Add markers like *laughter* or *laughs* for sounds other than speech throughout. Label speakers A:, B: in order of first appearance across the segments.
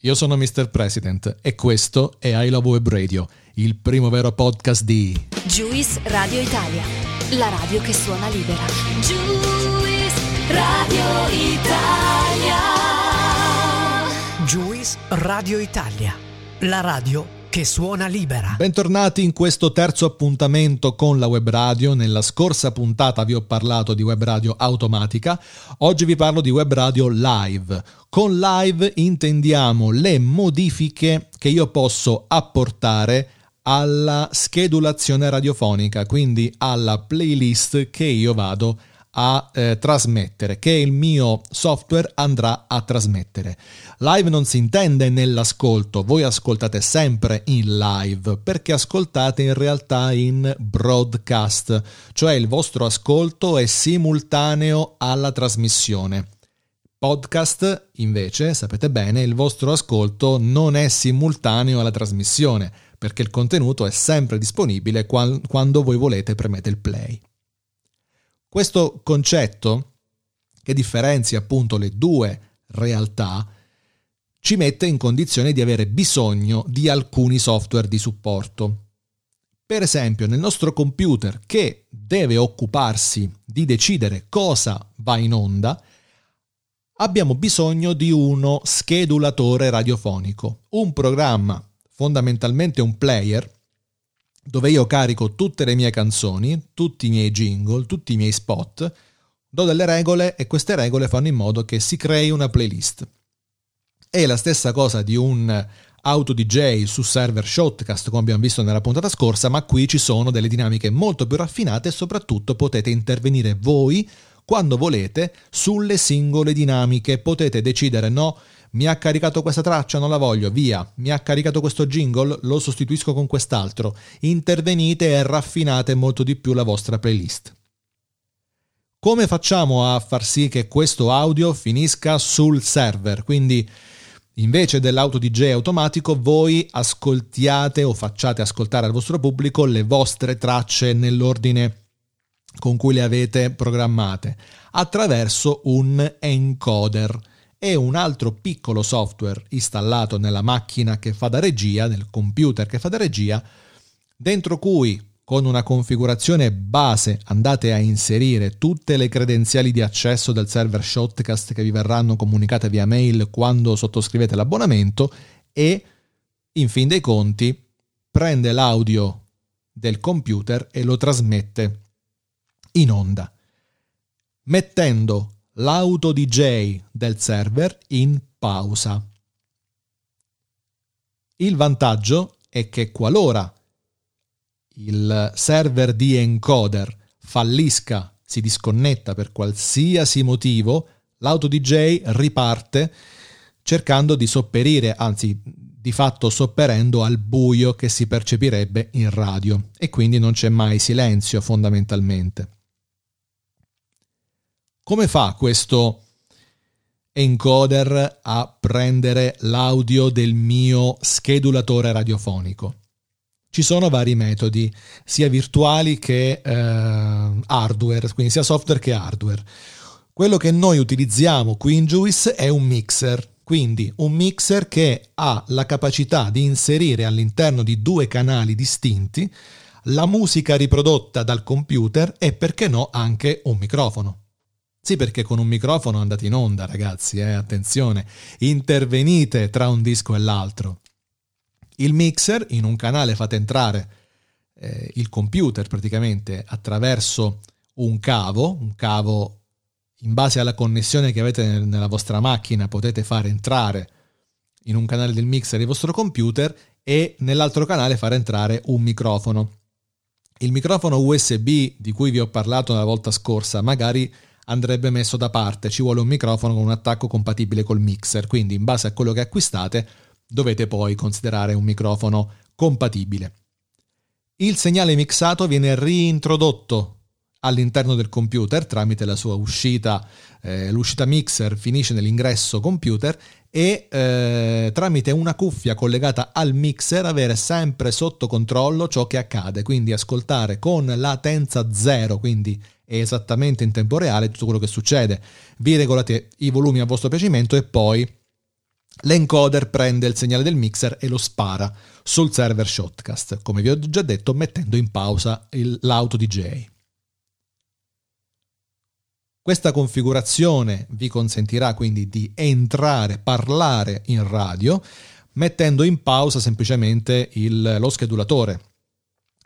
A: Io sono Mr. President e questo è I Love Web Radio, il primo vero podcast di
B: Juice Radio Italia, la radio che suona libera. Juice Radio Italia.
C: Juice Radio Italia, la radio che suona libera.
A: Bentornati in questo terzo appuntamento con la web radio. Nella scorsa puntata vi ho parlato di web radio automatica, oggi vi parlo di web radio live. Con live intendiamo le modifiche che io posso apportare alla schedulazione radiofonica, quindi alla playlist che io vado a a eh, trasmettere, che il mio software andrà a trasmettere. Live non si intende nell'ascolto, voi ascoltate sempre in live perché ascoltate in realtà in broadcast, cioè il vostro ascolto è simultaneo alla trasmissione. Podcast, invece, sapete bene, il vostro ascolto non è simultaneo alla trasmissione, perché il contenuto è sempre disponibile quando voi volete premete il play. Questo concetto, che differenzia appunto le due realtà, ci mette in condizione di avere bisogno di alcuni software di supporto. Per esempio, nel nostro computer che deve occuparsi di decidere cosa va in onda, abbiamo bisogno di uno schedulatore radiofonico, un programma, fondamentalmente un player, dove io carico tutte le mie canzoni, tutti i miei jingle, tutti i miei spot, do delle regole e queste regole fanno in modo che si crei una playlist. È la stessa cosa di un auto DJ su server Shotcast come abbiamo visto nella puntata scorsa, ma qui ci sono delle dinamiche molto più raffinate e soprattutto potete intervenire voi quando volete sulle singole dinamiche, potete decidere no, mi ha caricato questa traccia, non la voglio, via, mi ha caricato questo jingle, lo sostituisco con quest'altro. Intervenite e raffinate molto di più la vostra playlist. Come facciamo a far sì che questo audio finisca sul server? Quindi invece dell'auto DJ automatico voi ascoltiate o facciate ascoltare al vostro pubblico le vostre tracce nell'ordine con cui le avete programmate attraverso un encoder e un altro piccolo software installato nella macchina che fa da regia, nel computer che fa da regia, dentro cui con una configurazione base andate a inserire tutte le credenziali di accesso del server Shotcast che vi verranno comunicate via mail quando sottoscrivete l'abbonamento e in fin dei conti prende l'audio del computer e lo trasmette in onda, mettendo l'auto DJ del server in pausa. Il vantaggio è che qualora il server di encoder fallisca, si disconnetta per qualsiasi motivo, l'auto DJ riparte cercando di sopperire, anzi di fatto sopperendo al buio che si percepirebbe in radio e quindi non c'è mai silenzio fondamentalmente. Come fa questo encoder a prendere l'audio del mio schedulatore radiofonico? Ci sono vari metodi, sia virtuali che eh, hardware, quindi sia software che hardware. Quello che noi utilizziamo qui in Juice è un mixer, quindi un mixer che ha la capacità di inserire all'interno di due canali distinti la musica riprodotta dal computer e perché no anche un microfono. Sì, perché con un microfono andate in onda, ragazzi, eh? attenzione, intervenite tra un disco e l'altro. Il mixer in un canale fate entrare eh, il computer praticamente attraverso un cavo, un cavo in base alla connessione che avete nella vostra macchina potete fare entrare in un canale del mixer il vostro computer e nell'altro canale fare entrare un microfono. Il microfono USB di cui vi ho parlato la volta scorsa magari andrebbe messo da parte, ci vuole un microfono con un attacco compatibile col mixer, quindi in base a quello che acquistate dovete poi considerare un microfono compatibile. Il segnale mixato viene reintrodotto all'interno del computer tramite la sua uscita, eh, l'uscita mixer finisce nell'ingresso computer e eh, tramite una cuffia collegata al mixer avere sempre sotto controllo ciò che accade, quindi ascoltare con latenza zero, quindi esattamente in tempo reale tutto quello che succede. Vi regolate i volumi a vostro piacimento e poi l'encoder prende il segnale del mixer e lo spara sul server Shotcast, come vi ho già detto mettendo in pausa il, l'auto DJ. Questa configurazione vi consentirà quindi di entrare, parlare in radio, mettendo in pausa semplicemente il, lo schedulatore.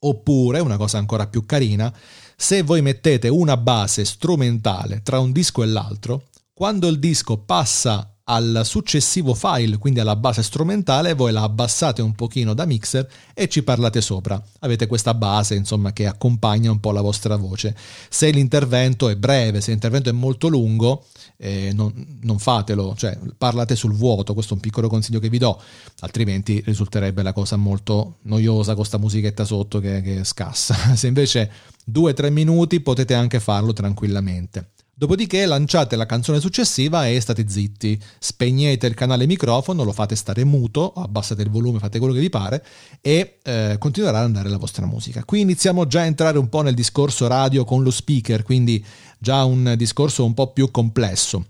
A: Oppure, una cosa ancora più carina, se voi mettete una base strumentale tra un disco e l'altro, quando il disco passa al successivo file, quindi alla base strumentale, voi la abbassate un pochino da mixer e ci parlate sopra. Avete questa base, insomma, che accompagna un po' la vostra voce. Se l'intervento è breve, se l'intervento è molto lungo, eh, non, non, fatelo, cioè parlate sul vuoto, questo è un piccolo consiglio che vi do, altrimenti risulterebbe la cosa molto noiosa con questa musichetta sotto che, che scassa. *laughs* Se invece 2-3 minuti potete anche farlo tranquillamente. Dopodiché lanciate la canzone successiva e state zitti, spegnete il canale microfono, lo fate stare muto, abbassate il volume, fate quello che vi pare e eh, continuerà ad andare la vostra musica. Qui iniziamo già a entrare un po' nel discorso radio con lo speaker, quindi già un discorso un po' più complesso.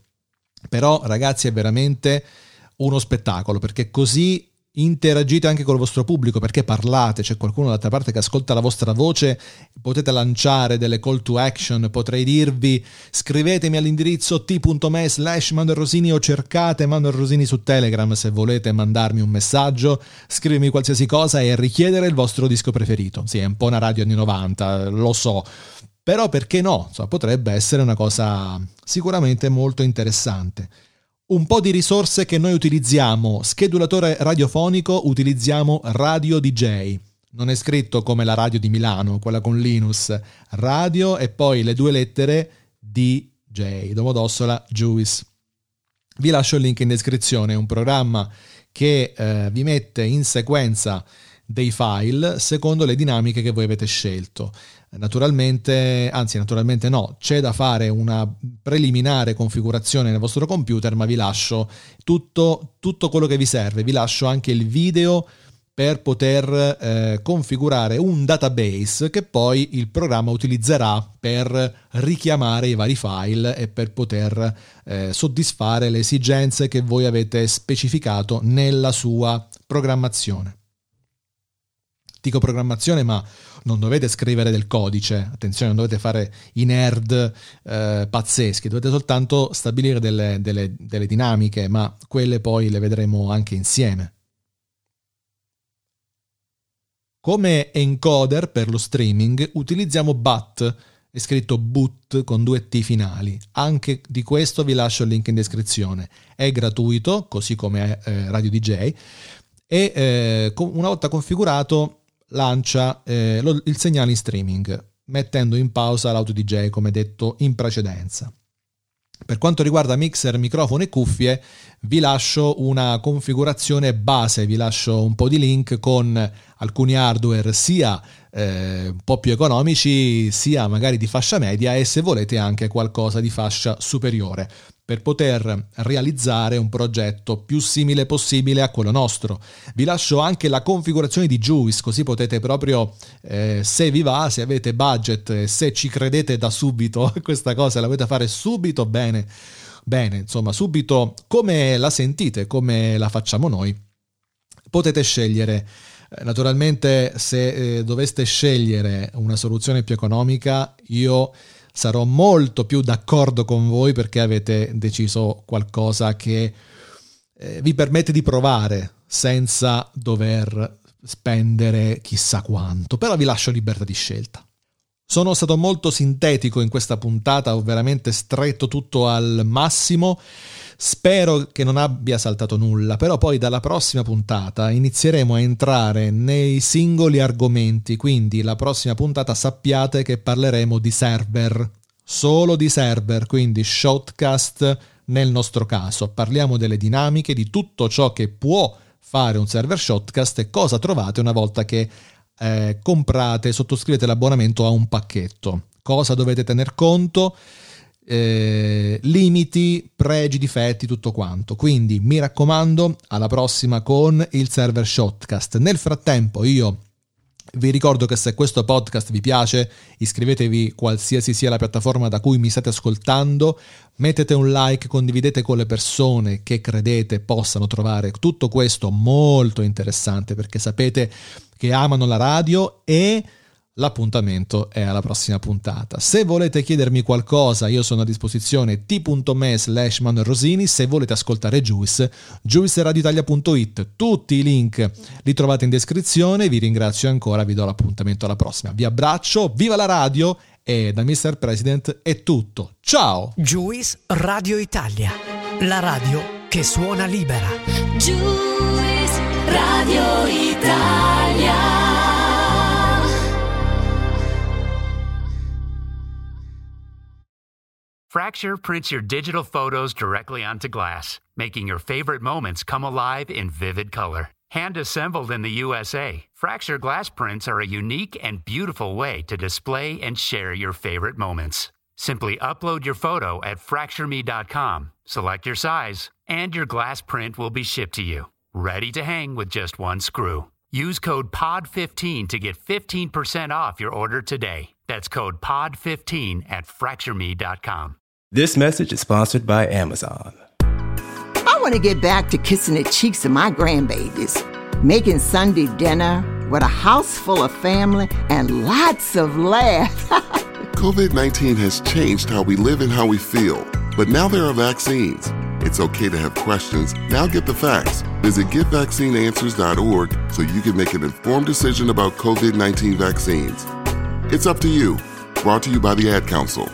A: Però ragazzi è veramente uno spettacolo perché così interagite anche con il vostro pubblico perché parlate, c'è qualcuno dall'altra parte che ascolta la vostra voce, potete lanciare delle call to action, potrei dirvi scrivetemi all'indirizzo t.me slash Rosini o cercate Manuel Rosini su Telegram se volete mandarmi un messaggio, scrivermi qualsiasi cosa e richiedere il vostro disco preferito. Sì, è un po' una radio anni 90, lo so, però perché no? Insomma, potrebbe essere una cosa sicuramente molto interessante. Un po' di risorse che noi utilizziamo. Schedulatore radiofonico utilizziamo Radio DJ. Non è scritto come la radio di Milano, quella con Linus. Radio e poi le due lettere DJ. Domodossola Juice. Vi lascio il link in descrizione, è un programma che eh, vi mette in sequenza dei file secondo le dinamiche che voi avete scelto. Naturalmente, anzi naturalmente no, c'è da fare una preliminare configurazione nel vostro computer, ma vi lascio tutto, tutto quello che vi serve, vi lascio anche il video per poter eh, configurare un database che poi il programma utilizzerà per richiamare i vari file e per poter eh, soddisfare le esigenze che voi avete specificato nella sua programmazione. Dico programmazione, ma non dovete scrivere del codice, attenzione, non dovete fare i nerd eh, pazzeschi, dovete soltanto stabilire delle, delle, delle dinamiche, ma quelle poi le vedremo anche insieme. Come encoder per lo streaming utilizziamo BAT, è scritto boot con due T finali. Anche di questo vi lascio il link in descrizione. È gratuito, così come eh, Radio DJ, e eh, una volta configurato lancia eh, lo, il segnale in streaming, mettendo in pausa l'auto DJ come detto in precedenza. Per quanto riguarda mixer, microfono e cuffie, vi lascio una configurazione base, vi lascio un po' di link con alcuni hardware sia eh, un po' più economici, sia magari di fascia media e se volete anche qualcosa di fascia superiore per poter realizzare un progetto più simile possibile a quello nostro. Vi lascio anche la configurazione di Juice, così potete proprio, eh, se vi va, se avete budget, se ci credete da subito, *laughs* questa cosa la volete fare subito bene, bene, insomma, subito come la sentite, come la facciamo noi, potete scegliere. Eh, naturalmente se eh, doveste scegliere una soluzione più economica, io sarò molto più d'accordo con voi perché avete deciso qualcosa che eh, vi permette di provare senza dover spendere chissà quanto, però vi lascio libertà di scelta. Sono stato molto sintetico in questa puntata, ho veramente stretto tutto al massimo. Spero che non abbia saltato nulla, però poi dalla prossima puntata inizieremo a entrare nei singoli argomenti, quindi la prossima puntata sappiate che parleremo di server solo di server, quindi shotcast nel nostro caso. Parliamo delle dinamiche, di tutto ciò che può fare un server shotcast e cosa trovate una volta che eh, comprate, sottoscrivete l'abbonamento a un pacchetto. Cosa dovete tener conto? Eh, limiti, pregi, difetti, tutto quanto. Quindi mi raccomando, alla prossima con il server Shotcast. Nel frattempo io vi ricordo che se questo podcast vi piace, iscrivetevi qualsiasi sia la piattaforma da cui mi state ascoltando, mettete un like, condividete con le persone che credete possano trovare tutto questo molto interessante perché sapete che amano la radio e L'appuntamento è alla prossima puntata. Se volete chiedermi qualcosa, io sono a disposizione t.me slash Rosini. Se volete ascoltare Juice, juiceradioitalia.it. Tutti i link li trovate in descrizione. Vi ringrazio ancora, vi do l'appuntamento alla prossima. Vi abbraccio, viva la radio e da Mr. President è tutto. Ciao!
C: Juice Radio Italia, la radio che suona libera.
B: Juice Radio Italia.
D: Fracture prints your digital photos directly onto glass, making your favorite moments come alive in vivid color. Hand assembled in the USA, Fracture glass prints are a unique and beautiful way to display and share your favorite moments. Simply upload your photo at fractureme.com, select your size, and your glass print will be shipped to you, ready to hang with just one screw. Use code POD15 to get 15% off your order today. That's code POD15 at fractureme.com.
E: This message is sponsored by Amazon.
F: I want to get back to kissing the cheeks of my grandbabies, making Sunday dinner with a house full of family and lots of laughs. *laughs*
G: COVID 19 has changed how we live and how we feel, but now there are vaccines. It's okay to have questions. Now get the facts. Visit getvaccineanswers.org so you can make an informed decision about COVID 19 vaccines. It's up to you. Brought to you by the Ad Council.